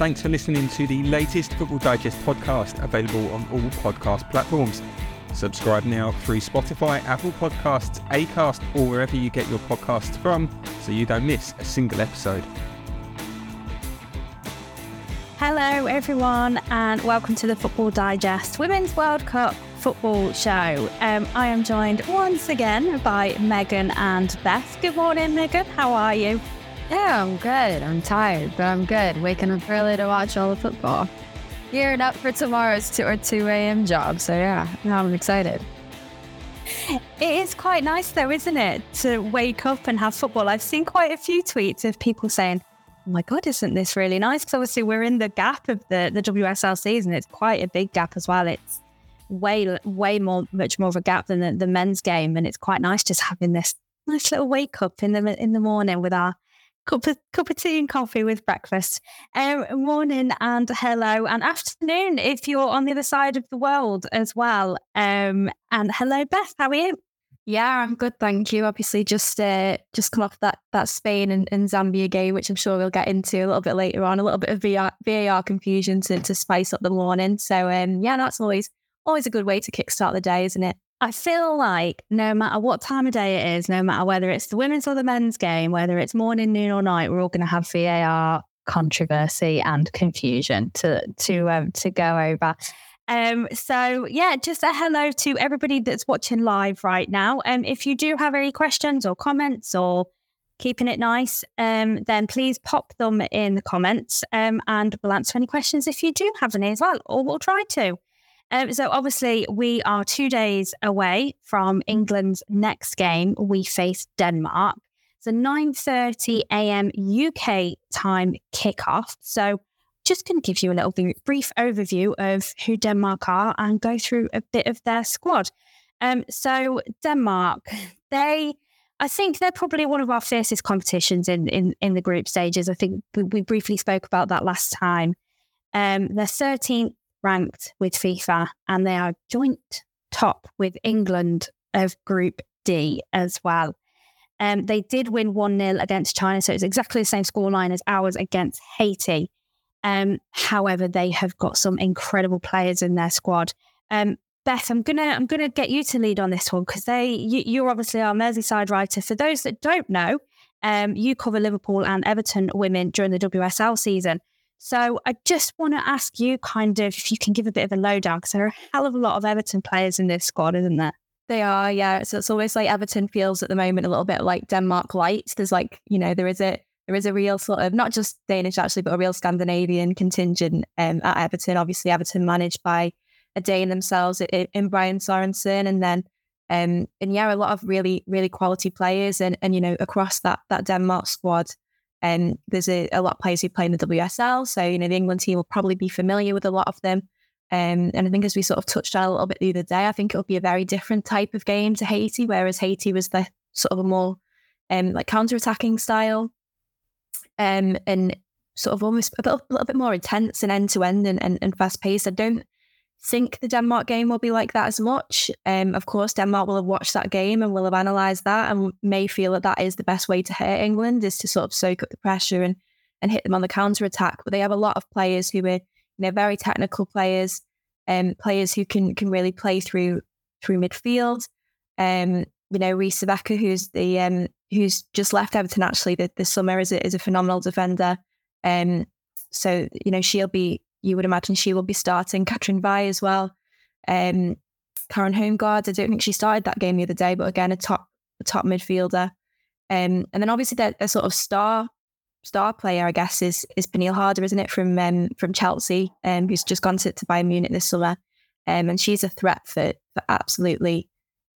Thanks for listening to the latest Football Digest podcast, available on all podcast platforms. Subscribe now through Spotify, Apple Podcasts, Acast, or wherever you get your podcasts from so you don't miss a single episode. Hello, everyone, and welcome to the Football Digest Women's World Cup football show. Um, I am joined once again by Megan and Beth. Good morning, Megan. How are you? Yeah, I'm good. I'm tired, but I'm good. Waking up early to watch all the football. Gearing up for tomorrow's 2 or 2 a.m. job. So, yeah, I'm excited. It is quite nice, though, isn't it, to wake up and have football? I've seen quite a few tweets of people saying, oh my God, isn't this really nice? Because obviously we're in the gap of the, the WSL season. It's quite a big gap as well. It's way, way more, much more of a gap than the, the men's game. And it's quite nice just having this nice little wake up in the in the morning with our cup of, cup of tea and coffee with breakfast. Um, morning and hello and afternoon if you're on the other side of the world as well. Um, and hello, Beth. How are you? Yeah, I'm good, thank you. Obviously, just uh, just come off that that Spain and, and, Zambia game, which I'm sure we'll get into a little bit later on. A little bit of VAR, VAR confusion to, to spice up the morning. So um, yeah, that's always always a good way to kickstart the day, isn't it? I feel like no matter what time of day it is, no matter whether it's the women's or the men's game, whether it's morning, noon, or night, we're all going to have VAR controversy and confusion to to um, to go over. Um, so yeah, just a hello to everybody that's watching live right now. Um, if you do have any questions or comments or keeping it nice, um, then please pop them in the comments, um, and we'll answer any questions if you do have any as well, or we'll try to. Um, so obviously, we are two days away from England's next game. We face Denmark. It's a 9:30 a.m. UK time kickoff. So just going to give you a little brief overview of who Denmark are and go through a bit of their squad. Um, so Denmark, they, I think they're probably one of our fiercest competitions in in, in the group stages. I think we, we briefly spoke about that last time. Um, they're 13th ranked with FIFA, and they are joint top with England of Group D as well. Um, they did win 1 0 against China, so it's exactly the same scoreline as ours against Haiti. Um, however, they have got some incredible players in their squad. Um, Beth, I'm gonna I'm gonna get you to lead on this one because they you, you're obviously our Merseyside writer. For those that don't know, um, you cover Liverpool and Everton women during the WSL season. So I just want to ask you, kind of, if you can give a bit of a lowdown because there are a hell of a lot of Everton players in this squad, isn't there? They are, yeah. So it's always like Everton feels at the moment a little bit like Denmark light. There's like, you know, there is a there is a real sort of not just Danish actually, but a real Scandinavian contingent um, at Everton. Obviously, Everton managed by a Dane themselves in, in Brian Sorensen, and then um, and yeah, a lot of really really quality players, and and you know across that that Denmark squad. And um, there's a, a lot of players who play in the WSL, so you know the England team will probably be familiar with a lot of them. Um, and I think as we sort of touched on a little bit the other day, I think it'll be a very different type of game to Haiti, whereas Haiti was the sort of a more um, like counter-attacking style um, and sort of almost a, little bit more intense and end to end and, and fast paced. I don't think the Denmark game will be like that as much. Um, of course, Denmark will have watched that game and will have analysed that and may feel that that is the best way to hurt England is to sort of soak up the pressure and and hit them on the counter attack. But they have a lot of players who are you know very technical players, um, players who can can really play through through midfield. Um, you know, Rikke Sevecke, who's the um, who's just left Everton actually this summer is a, is a phenomenal defender. Um, so you know she'll be, you would imagine she will be starting. Katrine Veje as well. Um, Karen Holmgaard, I don't think she started that game the other day, but again a top a top midfielder. Um, and then obviously the, a sort of star star player, I guess, is is Pernille Harder, isn't it, from um, from Chelsea, um, who's just gone to, to Bayern Munich this summer. Um, and she's a threat for, for absolutely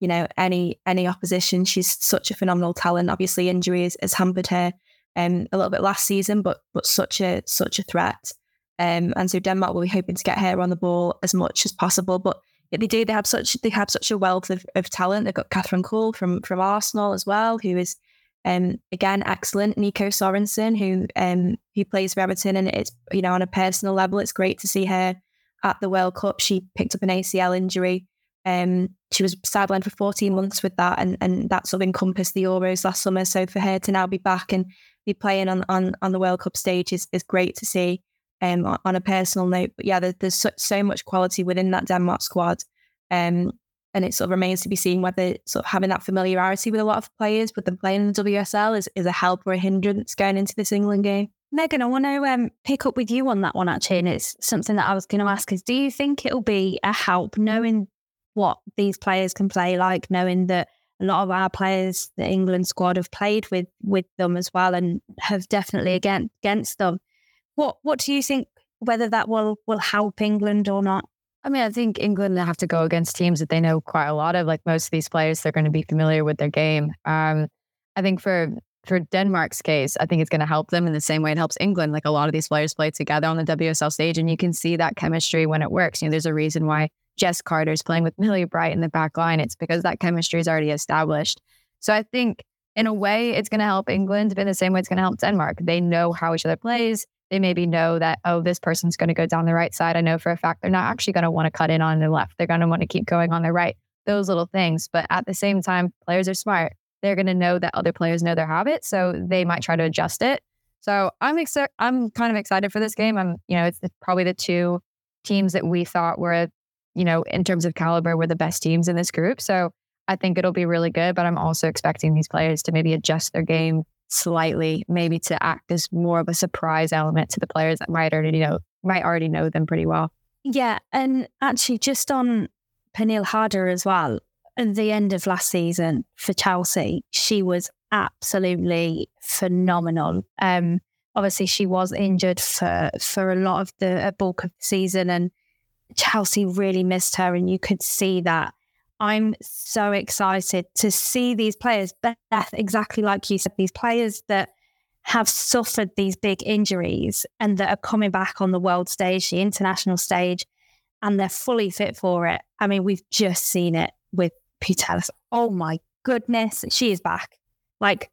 you know, any any opposition. She's such a phenomenal talent. Obviously, injury has, has hampered her um, a little bit last season, but but such a such a threat. Um, and so Denmark will be hoping to get her on the ball as much as possible. But they do. They have such they have such a wealth of, of talent. They've got Kathrine Kühl from from Arsenal as well, who is um, again excellent. Nico Sorensen, who um, who plays for Everton, and it's you know on a personal level, it's great to see her at the World Cup. She picked up an ACL injury um, she was sidelined for 14 months with that, and, and that sort of encompassed the Euros last summer. So for her to now be back and be playing on on, on the World Cup stage is, is great to see. Um, on a personal note. But yeah, there, there's so, so, much quality within that Denmark squad. Um, and it sort of remains to be seen whether sort of having that familiarity with a lot of players, but them playing in the WSL is, is a help or a hindrance going into this England game. Megan, I want to um, pick up with you on that one actually, and it's something that I was going to ask: is do you think it'll be a help knowing what these players can play like, knowing that a lot of our players, the England squad, have played with with them as well, and have definitely against against them. What What do you think? Whether that will will help England or not? I mean, I think England have to go against teams that they know quite a lot of. Like most of these players, they're going to be familiar with their game. Um, I think for for Denmark's case, I think it's going to help them in the same way it helps England. Like a lot of these players play together on the WSL stage, and you can see that chemistry when it works. You know, there's a reason why Jess Carter is playing with Millie Bright in the back line. It's because that chemistry is already established. So I think in a way, it's going to help England, but in the same way, it's going to help Denmark. They know how each other plays they maybe know that, oh, this person's going to go down the right side. I know for a fact they're not actually going to want to cut in on the left. They're going to want to keep going on the right, those little things. But at the same time, players are smart. They're going to know that other players know their habits. So they might try to adjust it. So I'm excited. I'm kind of excited for this game. I'm, you know, it's probably the two teams that we thought were, you know, in terms of caliber, were the best teams in this group. So I think it'll be really good. But I'm also expecting these players to maybe adjust their game slightly, maybe to act as more of a surprise element to the players that might already know might already know them pretty well. Yeah, and actually, just on Pernille Harder as well. At the end of last season for Chelsea, she was absolutely phenomenal. Um, obviously, she was injured for for a lot of the bulk of the season, and Chelsea really missed her, and you could see that I'm so excited to see these players, Beth, exactly like you said, these players that have suffered these big injuries and that are coming back on the world stage, the international stage, and they're fully fit for it. I mean, we've just seen it with Putellas. Oh my goodness, she is back. Like,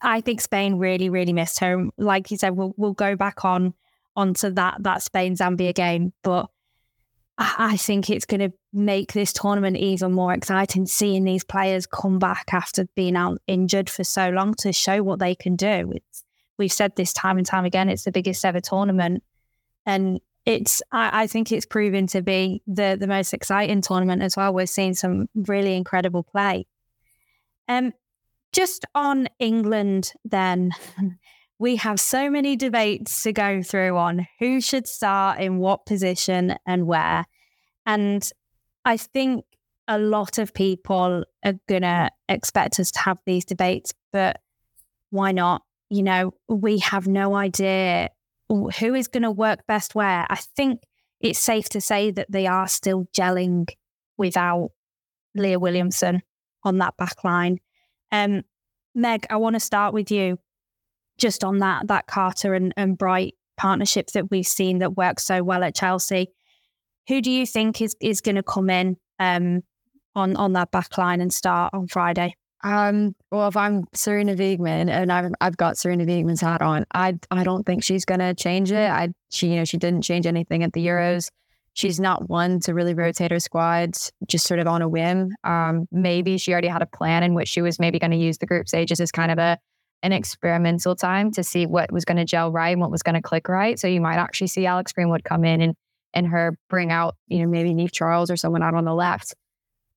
I think Spain really, really missed her. Like you said, we'll we'll go back on onto that that Spain Zambia game, but I think it's going to make this tournament even more exciting, seeing these players come back after being out injured for so long to show what they can do. It's, we've said this time and time again, it's the biggest ever tournament. And it's, I, I think it's proven to be the, the most exciting tournament as well. We're seeing some really incredible play. Um, just on England, then, we have so many debates to go through on who should start in what position and where. And I think a lot of people are going to expect us to have these debates, but why not? You know, we have no idea who is going to work best where. I think it's safe to say that they are still gelling without Leah Williamson on that back line. Um, Meg, I want to start with you just on that that Carter and, and Bright partnership that we've seen that works so well at Chelsea. Who do you think is is going to come in um, on on that back line and start on Friday? Um, well, if I'm Sarina Wiegman and I've I've got Sarina Wiegman's hat on, I I don't think she's gonna change it. I she you know she didn't change anything at the Euros. She's not one to really rotate her squads just sort of on a whim. Um, maybe she already had a plan in which she was maybe going to use the group stages as kind of a an experimental time to see what was going to gel right and what was going to click right. So you might actually see Alex Greenwood come in and and her bring out, you know, maybe Niamh Charles or someone out on the left.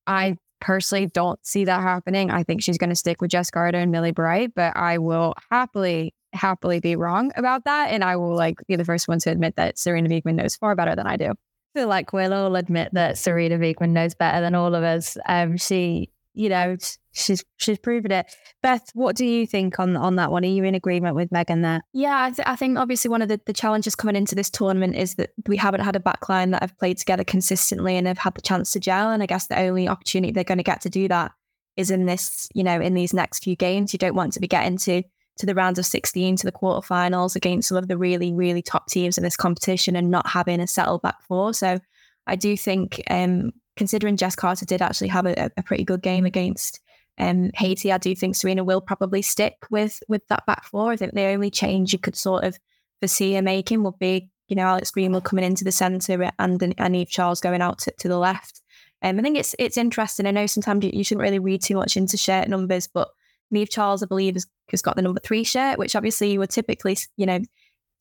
I personally don't see that happening. I think she's going to stick with Jess Carter and Millie Bright, but I will happily, happily be wrong about that. And I will like be the first one to admit that Sarina Wiegman knows far better than I do. I feel like we'll all admit that Sarina Wiegman knows better than all of us. Um, she you know, she's she's proven it. Beth, what do you think on on that one? Are you in agreement with Megan there? Yeah, I, th- I think obviously one of the, the challenges coming into this tournament is that we haven't had a backline that have played together consistently and have had the chance to gel. And I guess the only opportunity they're going to get to do that is in this, you know, in these next few games. You don't want to be getting to to the rounds of 16 to the quarterfinals against some of the really really top teams in this competition and not having a settled back four. So I do think um, considering Jess Carter did actually have a, a pretty good game against um, Haiti, I do think Sarina will probably stick with with that back four. I think the only change you could sort of foresee her making would be, you know, Alex Greenwood coming into the centre and and Niamh Charles going out to, to the left. Um, I think it's it's interesting. I know sometimes you, you shouldn't really read too much into shirt numbers, but Niamh Charles, I believe, has, has got the number three shirt, which obviously you would typically, you know,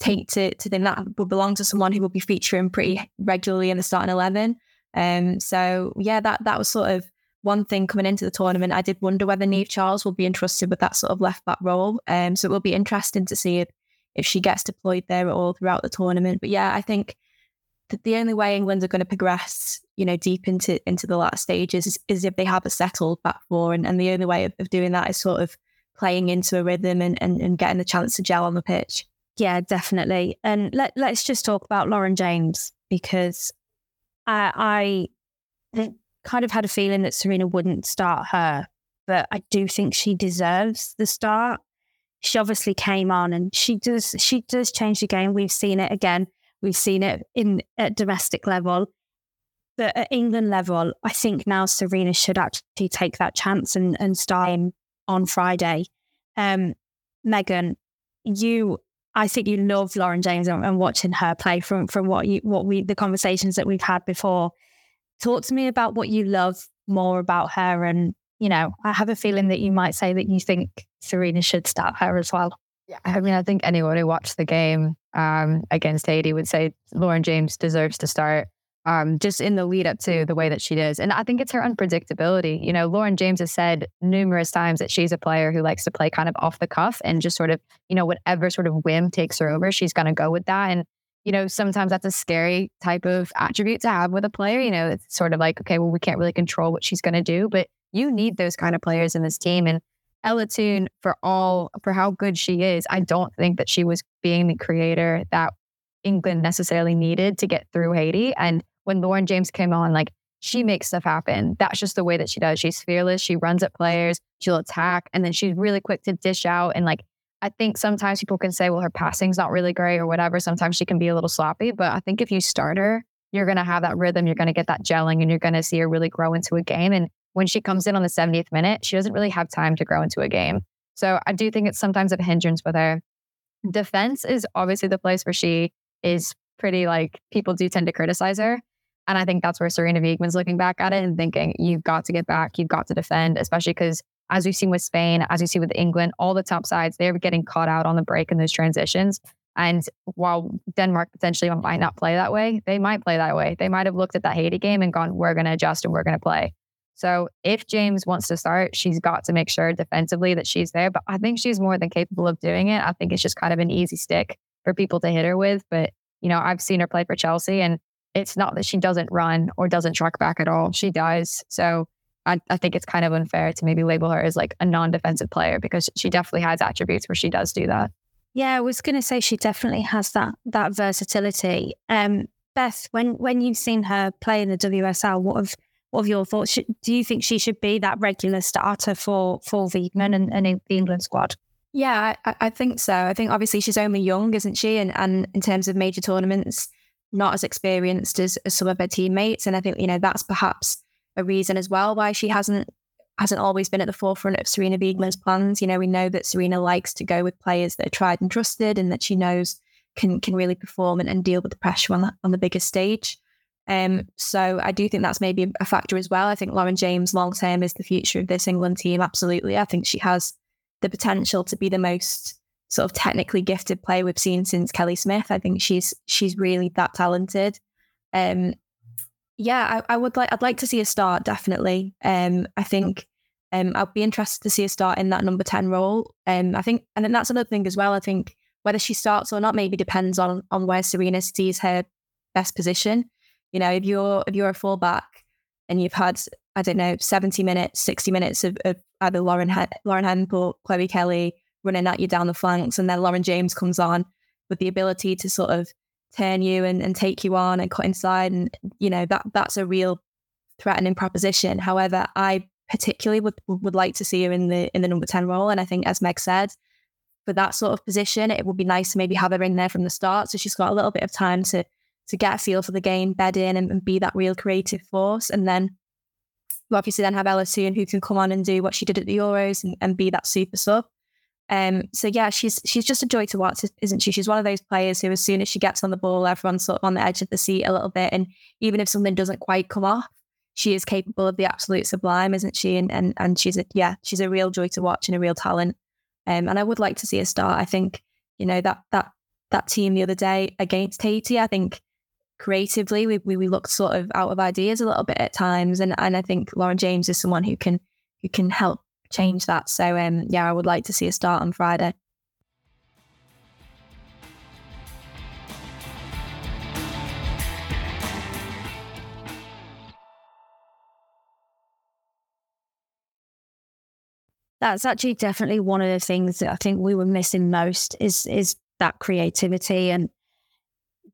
take to to think that would belong to someone who will be featuring pretty regularly in the starting eleven. Um, so yeah, that that was sort of one thing coming into the tournament. I did wonder whether Niamh Charles will be entrusted with that sort of left back role. Um, so it will be interesting to see if if she gets deployed there at all throughout the tournament. But yeah, I think that the only way England are going to progress, you know, deep into into the last stages is, is if they have a settled back four, and, and the only way of, of doing that is sort of playing into a rhythm and, and, and getting the chance to gel on the pitch. Yeah, definitely. And let let's just talk about Lauren James because I I kind of had a feeling that Sarina wouldn't start her, but I do think she deserves the start. She obviously came on and she does she does change the game. We've seen it again. We've seen it in at domestic level. But at England level, I think now Sarina should actually take that chance and, and start him on Friday. Um, Megan, you I think you love Lauren James and, and, watching her play from from what you what we the conversations that we've had before. Talk to me about what you love more about her, and you know, I have a feeling that you might say that you think Sarina should start her as well. Yeah, I mean, I think anyone who watched the game um, against Haiti would say Lauren James deserves to start um, just in the lead up to the way that she does. And I think it's her unpredictability. You know, Lauren James has said numerous times that she's a player who likes to play kind of off the cuff and just sort of, you know, whatever sort of whim takes her over, she's going to go with that. And, you know, sometimes that's a scary type of attribute to have with a player. You know, it's sort of like, okay, well, we can't really control what she's going to do, but you need those kind of players in this team. And Ella Toone, for all, for how good she is, I don't think that she was being the creator that England necessarily needed to get through Haiti. And when Lauren James came on, like she makes stuff happen. That's just the way that she does. She's fearless. She runs at players. She'll attack, and then she's really quick to dish out. And like, I think sometimes people can say, well, her passing's not really great or whatever. Sometimes she can be a little sloppy, but I think if you start her, you're going to have that rhythm. You're going to get that gelling, and you're going to see her really grow into a game. And when she comes in on the 70th minute, she doesn't really have time to grow into a game. So I do think it's sometimes a hindrance with her. Defense is obviously the place where she is pretty like people do tend to criticize her. And I think that's where Sarina Wiegman's looking back at it and thinking, you've got to get back, you've got to defend, especially because as we've seen with Spain, as we see with England, all the top sides, they're getting caught out on the break in those transitions. And while Denmark potentially might not play that way, they might play that way. They might have looked at that Haiti game and gone, we're going to adjust and we're going to play. So if James wants to start, she's got to make sure defensively that she's there. But I think she's more than capable of doing it. I think it's just kind of an easy stick for people to hit her with. But, you know, I've seen her play for Chelsea and it's not that she doesn't run or doesn't track back at all. She does. So I, I think it's kind of unfair to maybe label her as like a non defensive player because she definitely has attributes where she does do that. Yeah, I was going to say she definitely has that that versatility. Um, Beth, when when you've seen her play in the WSL, what have what have your thoughts? Should, do you think she should be that regular starter for for Wiegman and, and the England squad? Yeah, I, I, think so. I think obviously she's only young, isn't she? And and in terms of major tournaments, not as experienced as, as some of her teammates. And I think, you know, that's perhaps a reason as well why she hasn't hasn't always been at the forefront of Sarina Wiegman's plans. You know, we know that Sarina likes to go with players that are tried and trusted and that she knows can can really perform and, and deal with the pressure on the, on the biggest stage. Um, so I do think that's maybe a factor as well. I think Lauren James long term is the future of this England team. Absolutely. I think she has the potential to be the most sort of technically gifted player we've seen since Kelly Smith. I think she's she's really that talented. Um, yeah, I, I, would like I'd like to see a start definitely. Um, I think um, I'd be interested to see a start in that number ten role. Um, I think, and then that's another thing as well. I think whether she starts or not maybe depends on on where Sarina sees her best position. You know, if you're if you're a fullback and you've had I don't know seventy minutes, sixty minutes of, of either Lauren Lauren Hempel, Chloe Kelly, running at you down the flanks. And then Lauren James comes on with the ability to sort of turn you and, and take you on and cut inside. And, you know, that that's a real threatening proposition. However, I particularly would, would like to see her in the in the number 10 role. And I think as Meg said, for that sort of position, it would be nice to maybe have her in there from the start. So she's got a little bit of time to to get a feel for the game, bed in and, and be that real creative force. And then you obviously then have Ella Toone who can come on and do what she did at the Euros and, and be that super sub. Um, so yeah, she's she's just a joy to watch, isn't she? She's one of those players who, as soon as she gets on the ball, everyone's sort of on the edge of the seat a little bit, and even if something doesn't quite come off, she is capable of the absolute sublime, isn't she? And and and she's a yeah, she's a real joy to watch and a real talent. Um, and I would like to see her start. I think you know that that that team the other day against Haiti. I think creatively we, we, we looked sort of out of ideas a little bit at times, and and I think Lauren James is someone who can who can help change that. So um, yeah, I would like to see a start on Friday. That's actually definitely one of the things that I think we were missing most is is that creativity and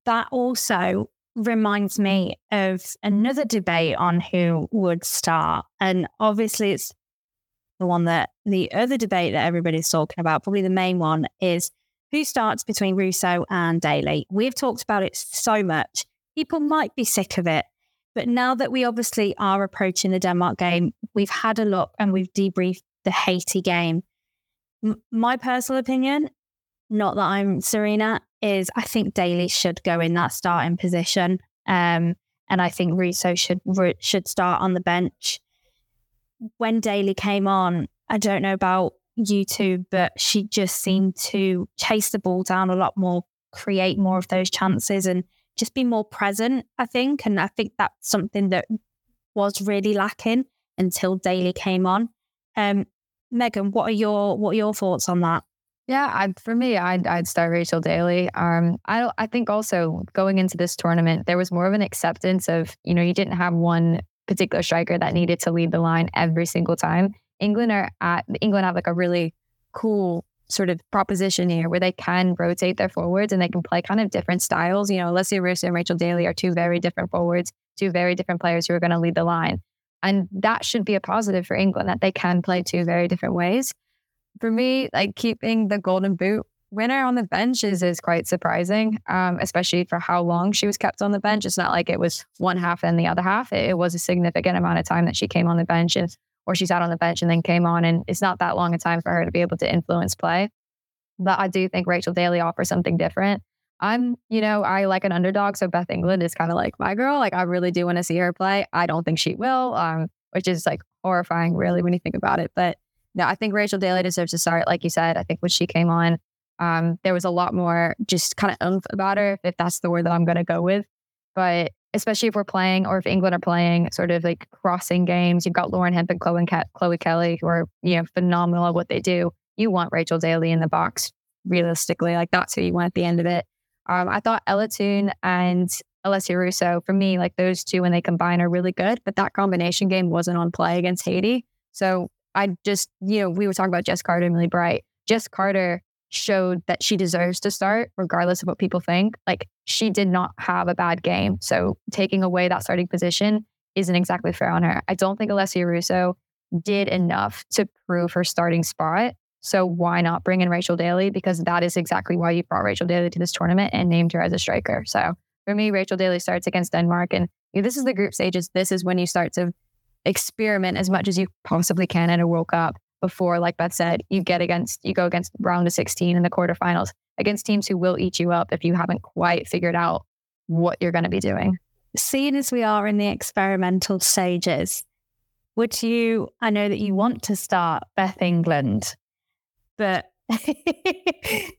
that also reminds me of another debate on who would start. And obviously it's the one that the other debate that everybody's talking about, probably the main one, is who starts between Russo and Daly. We've talked about it so much. People might be sick of it. But now that we obviously are approaching the Denmark game, we've had a look and we've debriefed the Haiti game. M- my personal opinion, not that I'm Sarina, is I think Daly should go in that starting position. Um, and I think Russo should should start on the bench. When Daly came on, I don't know about you two, but she just seemed to chase the ball down a lot more, create more of those chances, and just be more present. I think, and I think that's something that was really lacking until Daly came on. Um, Megan, what are your what are your thoughts on that? Yeah, I, for me, I'd, I'd start Rachel Daly. Um, I I think also going into this tournament, there was more of an acceptance of you know you didn't have one particular striker that needed to lead the line every single time. England are at England have like a really cool sort of proposition here where they can rotate their forwards and they can play kind of different styles. You know, Alessia Russo and Rachel Daly are two very different forwards, two very different players who are going to lead the line. And that should be a positive for England that they can play two very different ways. For me, like keeping the golden boot winner on the bench is, is quite surprising, um, especially for how long she was kept on the bench. It's not like it was one half and the other half. It, it was a significant amount of time that she came on the bench and or she sat on the bench and then came on. And it's not that long a time for her to be able to influence play. But I do think Rachel Daly offers something different. I'm, you know, I like an underdog. So Beth England is kind of like my girl. Like I really do want to see her play. I don't think she will, um, which is like horrifying, really, when you think about it. But no, I think Rachel Daly deserves to start. Like you said, I think when she came on, um, there was a lot more just kind of oomph about her, if that's the word that I'm going to go with. But especially if we're playing or if England are playing sort of like crossing games, you've got Lauren Hemp and Chloe, Ke- Chloe Kelly who are, you know, phenomenal at what they do. You want Rachel Daly in the box realistically. Like that's who you want at the end of it. Um, I thought Ella Toone and Alessia Russo, for me, like those two when they combine are really good, but that combination game wasn't on play against Haiti. So I just, you know, we were talking about Jess Carter and Millie Bright. Jess Carter showed that she deserves to start, regardless of what people think. Like she did not have a bad game. So taking away that starting position isn't exactly fair on her. I don't think Alessia Russo did enough to prove her starting spot. So why not bring in Rachel Daly? Because that is exactly why you brought Rachel Daly to this tournament and named her as a striker. So for me, Rachel Daly starts against Denmark. And this is the group stages. This is when you start to experiment as much as you possibly can in a World Cup before, like Beth said, you get against, you go against round of 16 in the quarterfinals against teams who will eat you up if you haven't quite figured out what you're going to be doing. Seeing as we are in the experimental stages, would you, I know that you want to start Beth England, but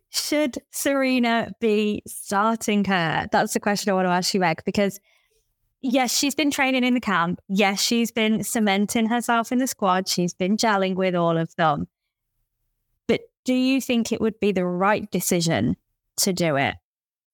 should Sarina be starting her? That's the question I want to ask you, Meg, because yes, she's been training in the camp. Yes, she's been cementing herself in the squad. She's been gelling with all of them. But do you think it would be the right decision to do it?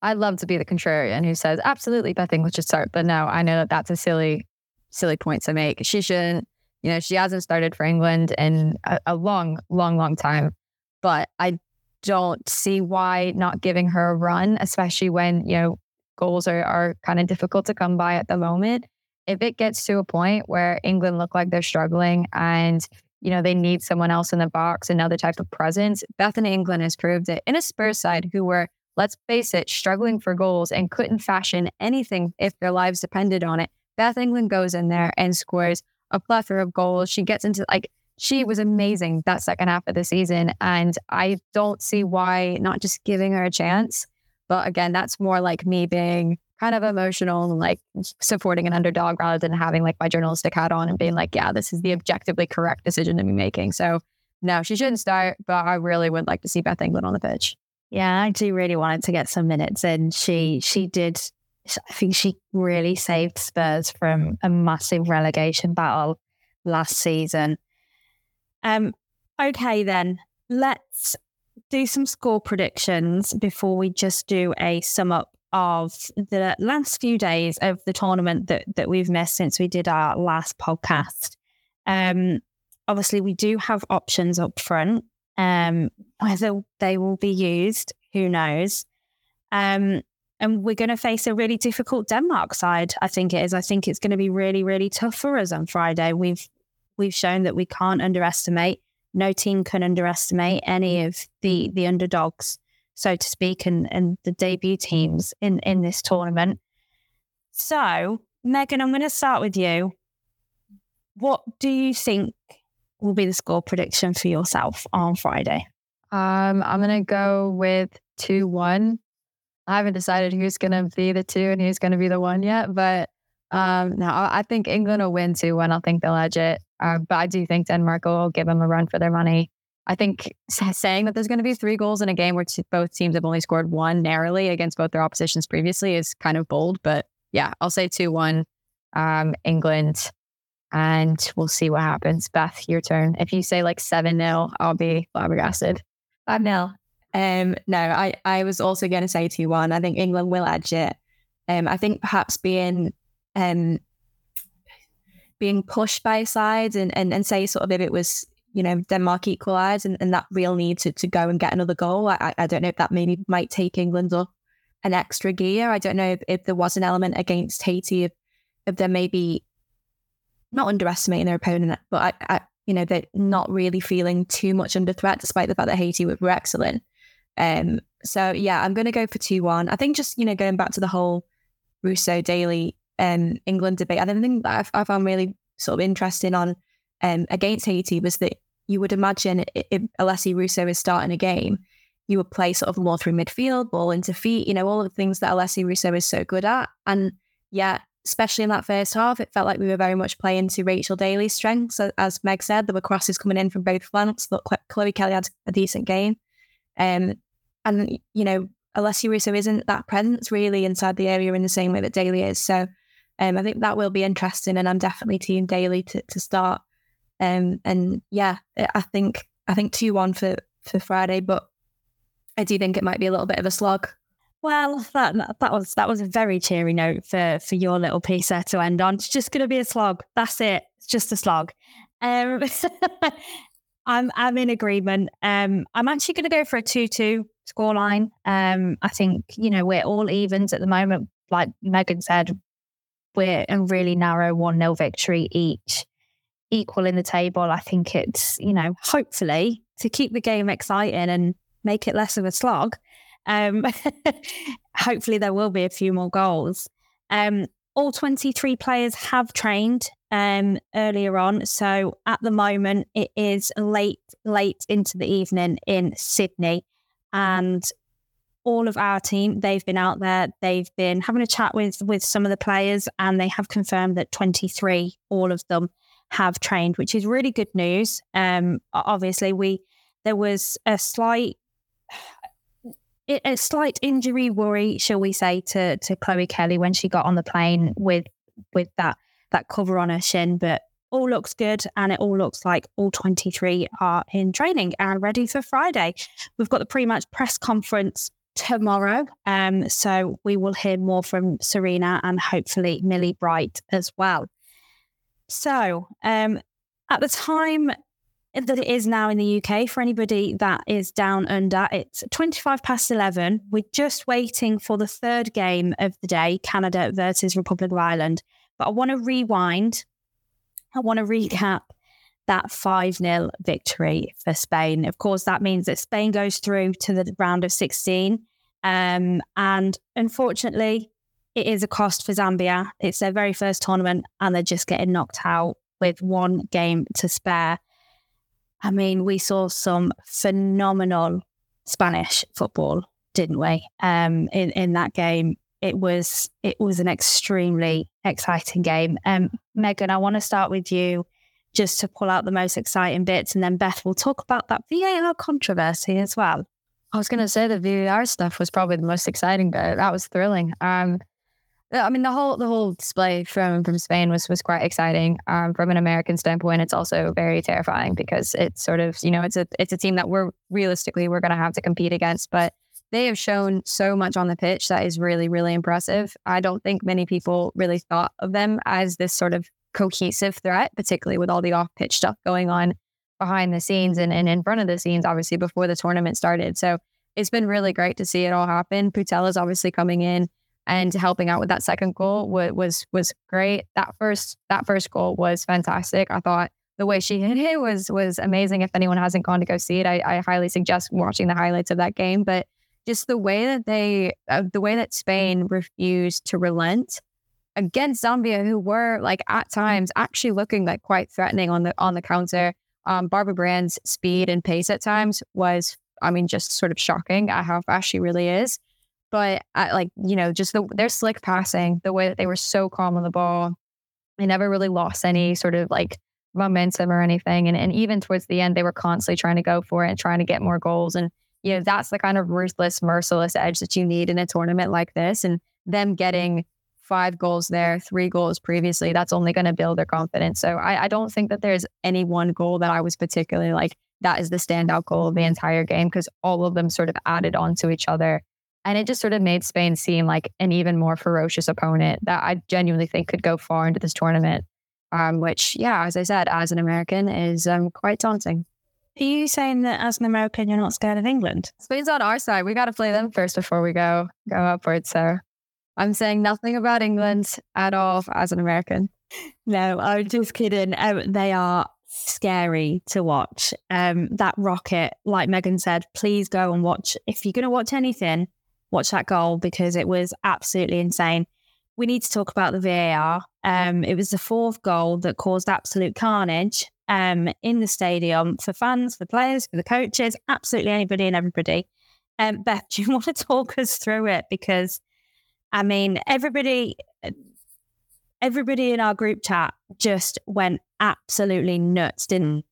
I'd love to be the contrarian who says, absolutely, Beth England should start. But no, I know that that's a silly, silly point to make. She shouldn't, you know, she hasn't started for England in a, a long, long, long time but I don't see why not giving her a run, especially when, you know, goals are, are kind of difficult to come by at the moment. If it gets to a point where England look like they're struggling and, you know, they need someone else in the box, another type of presence, Bethany England has proved it in a Spurs side who were, let's face it, struggling for goals and couldn't fashion anything if their lives depended on it. Beth England goes in there and scores a plethora of goals. She gets into like she was amazing that second half of the season. And I don't see why not just giving her a chance. But again, that's more like me being kind of emotional and like supporting an underdog rather than having like my journalistic hat on and being like, yeah, this is the objectively correct decision to be making. So no, she shouldn't start, but I really would like to see Beth England on the pitch. Yeah, I do really wanted to get some minutes and She she did I think she really saved Spurs from a massive relegation battle last season. Um okay then, let's do some score predictions before we just do a sum up of the last few days of the tournament that that we've missed since we did our last podcast. Um obviously we do have options up front. Um, whether they will be used, who knows? Um, and we're going to face a really difficult Denmark side. I think it is. I think it's going to be really, really tough for us on Friday. We've we've shown that we can't underestimate. No team can underestimate any of the the underdogs, so to speak, and and the debut teams in in this tournament. So, Megan, I'm going to start with you. What do you think will be the score prediction for yourself on Friday? Um, I'm gonna go with two one. I haven't decided who's gonna be the two and who's gonna be the one yet, but um, no, I think England will win two one. I think they'll edge it, uh, but I do think Denmark will give them a run for their money. I think saying that there's going to be three goals in a game where t- both teams have only scored one narrowly against both their oppositions previously is kind of bold, but yeah, I'll say two one. Um, England and we'll see what happens. Beth, your turn. If you say like 7 0, I'll be flabbergasted. 5 0. Um, no, I, I was also going to say 2 1. I think England will edge it. Um, I think perhaps being um, being pushed by sides and, and, and say sort of if it was, you know, Denmark equalised and, and that real need to, to go and get another goal, I, I don't know if that maybe might take England up an extra gear. I don't know if, if there was an element against Haiti of, of there maybe not underestimating their opponent, but I, I, you know, they're not really feeling too much under threat, despite the fact that Haiti were, excellent. Um, so yeah, I'm going to go for two one. I think just you know going back to the whole Russo Daly um, England debate, I thing that I, I found really sort of interesting on um, against Haiti was that you would imagine if Alessia Russo is starting a game, you would play sort of more through midfield, ball into feet, you know, all of the things that Alessia Russo is so good at. And yeah, especially in that first half, it felt like we were very much playing to Rachel Daly's strengths. As Meg said, there were crosses coming in from both flanks. Chloe Kelly had a decent game. Um, and, you know, Alessia Russo isn't that presence really inside the area in the same way that Daly is. So um, I think that will be interesting. And I'm definitely team Daly to, to start. Um, and yeah, I think I think 2 1 for, for Friday, but I do think it might be a little bit of a slog. Well, that that was that was a very cheery note for for your little piece there to end on. It's just going to be a slog. That's it. It's just a slog. Um, I'm I'm in agreement. Um, I'm actually going to go for a two-two scoreline. Um, I think you know we're all evens at the moment. Like Megan said, we're a really narrow one 0 victory each, equal in the table. I think it's you know hopefully to keep the game exciting and make it less of a slog. Um, hopefully, there will be a few more goals. Um, all 23 players have trained um, earlier on. So at the moment, it is late, late into the evening in Sydney. And all of our team, they've been out there. They've been having a chat with with some of the players, and they have confirmed that 23, all of them, have trained, which is really good news. Um, obviously, we there was a slight a slight injury worry, shall we say, to to Chloe Kelly when she got on the plane with with that that cover on her shin, but all looks good and it all looks like all 23 are in training and ready for Friday. We've got the pre-match press conference tomorrow. Um, so we will hear more from Sarina and hopefully Millie Bright as well. So um, at the time that it is now in the UK. For anybody that is down under, it's 25 past 11. We're just waiting for the third game of the day, Canada versus Republic of Ireland. But I want to rewind. I want to recap that 5 0 victory for Spain. Of course, that means that Spain goes through to the round of 16. Um, and unfortunately, it is a cost for Zambia. It's their very first tournament, and they're just getting knocked out with one game to spare. I mean, we saw some phenomenal Spanish football, didn't we? Um, in in that game, it was it was an extremely exciting game. Um, Megan, I want to start with you, just to pull out the most exciting bits, and then Beth will talk about that VAR controversy as well. I was gonna say the VAR stuff was probably the most exciting bit. That was thrilling. Um, I mean, the whole the whole display from from Spain was was quite exciting. Um, from an American standpoint, it's also very terrifying because it's sort of you know it's a it's a team that we're realistically we're going to have to compete against, but they have shown so much on the pitch that is really really impressive. I don't think many people really thought of them as this sort of cohesive threat, particularly with all the off pitch stuff going on behind the scenes and, and in front of the scenes, obviously before the tournament started. So it's been really great to see it all happen. Putellas obviously coming in and helping out with that second goal was was was great. That first that first goal was fantastic. I thought the way she hit it was was amazing. If anyone hasn't gone to go see it, I, I highly suggest watching the highlights of that game. But just the way that they, uh, the way that Spain refused to relent against Zambia, who were like at times actually looking like quite threatening on the on the counter. Um, Barbra Banda's speed and pace at times was, I mean, just sort of shocking at how fast she really is. But I, like, you know, just the, their slick passing, the way that they were so calm on the ball, they never really lost any sort of like momentum or anything. And, and even towards the end, they were constantly trying to go for it and trying to get more goals. And, you know, that's the kind of ruthless, merciless edge that you need in a tournament like this. And them getting five goals there, three goals previously, that's only going to build their confidence. So I, I don't think that there's any one goal that I was particularly like, that is the standout goal of the entire game because all of them sort of added on to each other and it just sort of made Spain seem like an even more ferocious opponent that I genuinely think could go far into this tournament. Um, which, yeah, as I said, as an American, is um, quite daunting. Are you saying that as an American, you're not scared of England? Spain's on our side. We got to play them first before we go go upwards. So I'm saying nothing about England at all as an American. No, I'm just kidding. Um, they are scary to watch. Um, that rocket, like Megan said, please go and watch. If you're going to watch anything, watch that goal because it was absolutely insane. We need to talk about the VAR. Um, it was the fourth goal that caused absolute carnage um, in the stadium for fans, for players, for the coaches, absolutely anybody and everybody. Um, Beth, do you want to talk us through it? Because, I mean, everybody, everybody in our group chat just went absolutely nuts, didn't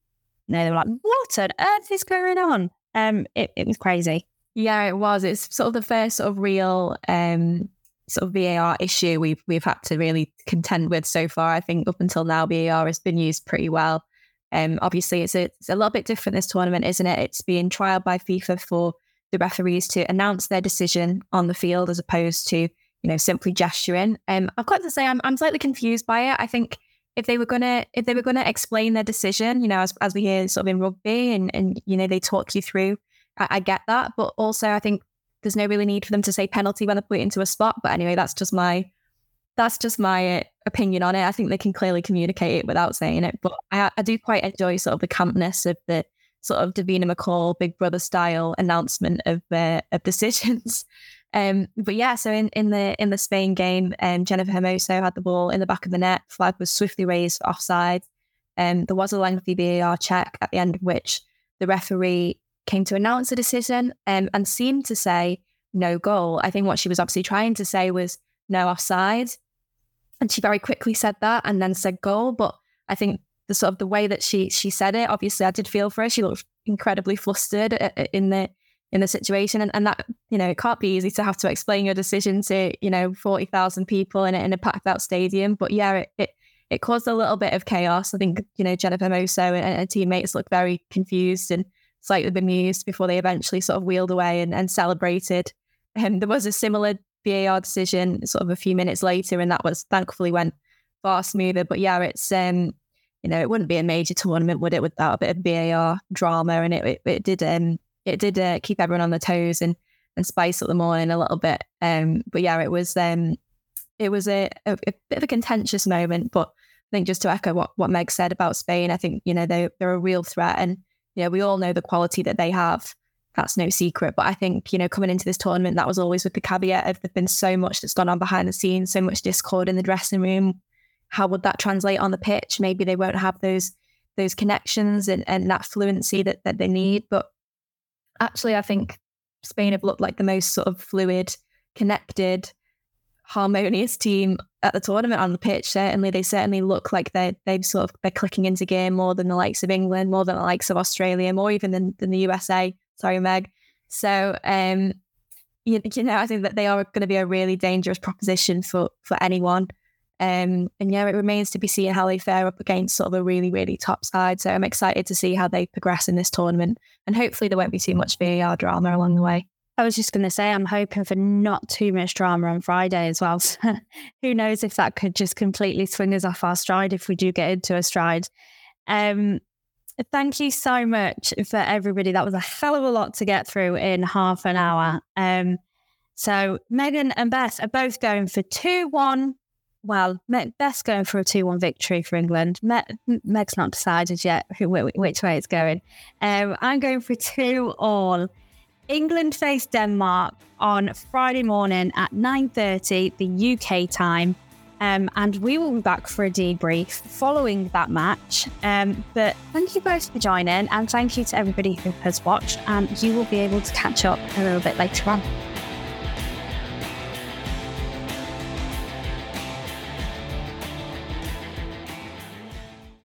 they? They were like, "What on earth is going on?" Um, it, it was crazy. Yeah, it was. It's sort of the first sort of real um, sort of VAR issue we've we've had to really contend with so far. I think up until now, VAR has been used pretty well. Um, obviously, it's a, it's a little bit different this tournament, isn't it? It's being trialed by FIFA for the referees to announce their decision on the field as opposed to you know simply gesturing. Um, I've got to say, I'm I'm slightly confused by it. I think if they were gonna if they were gonna explain their decision, you know, as as we hear sort of in rugby, and and you know they talk you through I, I get that, but also I think there's no really need for them to say penalty when they put it into a spot. But anyway, that's just my that's just my opinion on it. I think they can clearly communicate it without saying it. But I, I do quite enjoy sort of the campness of the sort of Davina McCall Big Brother style announcement of uh, of decisions. Um, but yeah, so in, in the in the Spain game, um, Jennifer Hermoso had the ball in the back of the net. Flag was swiftly raised for offside. Um, there was a lengthy VAR check at the end of which the referee came to announce a decision um, and seemed to say no goal. I think what she was obviously trying to say was no offside. And she very quickly said that and then said goal. But I think the sort of the way that she she said it, obviously I did feel for her. She looked incredibly flustered uh, uh, in the in the situation. And, and that, you know, it can't be easy to have to explain your decision to, you know, 40,000 people in, in a packed out stadium. But yeah, it, it, it caused a little bit of chaos. I think, you know, Jennifer and, and her teammates looked very confused and slightly bemused before they eventually sort of wheeled away and, and celebrated. Um, there was a similar VAR decision sort of a few minutes later, and that was thankfully went far smoother. But yeah, it's um, you know, it wouldn't be a major tournament, would it, without a bit of VAR drama? And it it, it did um, it did uh, keep everyone on their toes and and spice up the morning a little bit. Um, but yeah, it was um, it was a, a, a bit of a contentious moment, but I think just to echo what, what Meg said about Spain, I think, you know, they, they're a real threat. And you know, we all know the quality that they have. That's no secret. But I think, you know, coming into this tournament, that was always with the caveat of there's been so much that's gone on behind the scenes, so much discord in the dressing room. How would that translate on the pitch? Maybe they won't have those those connections and, and that fluency that, that they need. But actually, I think Spain have looked like the most sort of fluid, connected, harmonious team at the tournament on the pitch. Certainly, they certainly look like they they've sort of they're clicking into game more than the likes of England, more than the likes of Australia, more even than, than the USA. Sorry, Meg. So, um, you, you know, I think that they are going to be a really dangerous proposition for for anyone. Um, and yeah, it remains to be seen how they fare up against sort of a really, really top side. So I'm excited to see how they progress in this tournament. And hopefully there won't be too much VAR drama along the way. I was just going to say, I'm hoping for not too much drama on Friday as well. who knows if that could just completely swing us off our stride if we do get into a stride. Um, thank you so much for everybody. That was a hell of a lot to get through in half an hour. Um, so Megan and Beth are both going for 2 1 well, Beth's going for a 2 1 victory for England. Meg's not decided yet which way it's going. Um, I'm going for 2 all. England face Denmark on Friday morning at 9.30, the UK time. Um, and we will be back for a debrief following that match. Um, but thank you both for joining, and thank you to everybody who has watched. And you will be able to catch up a little bit later on.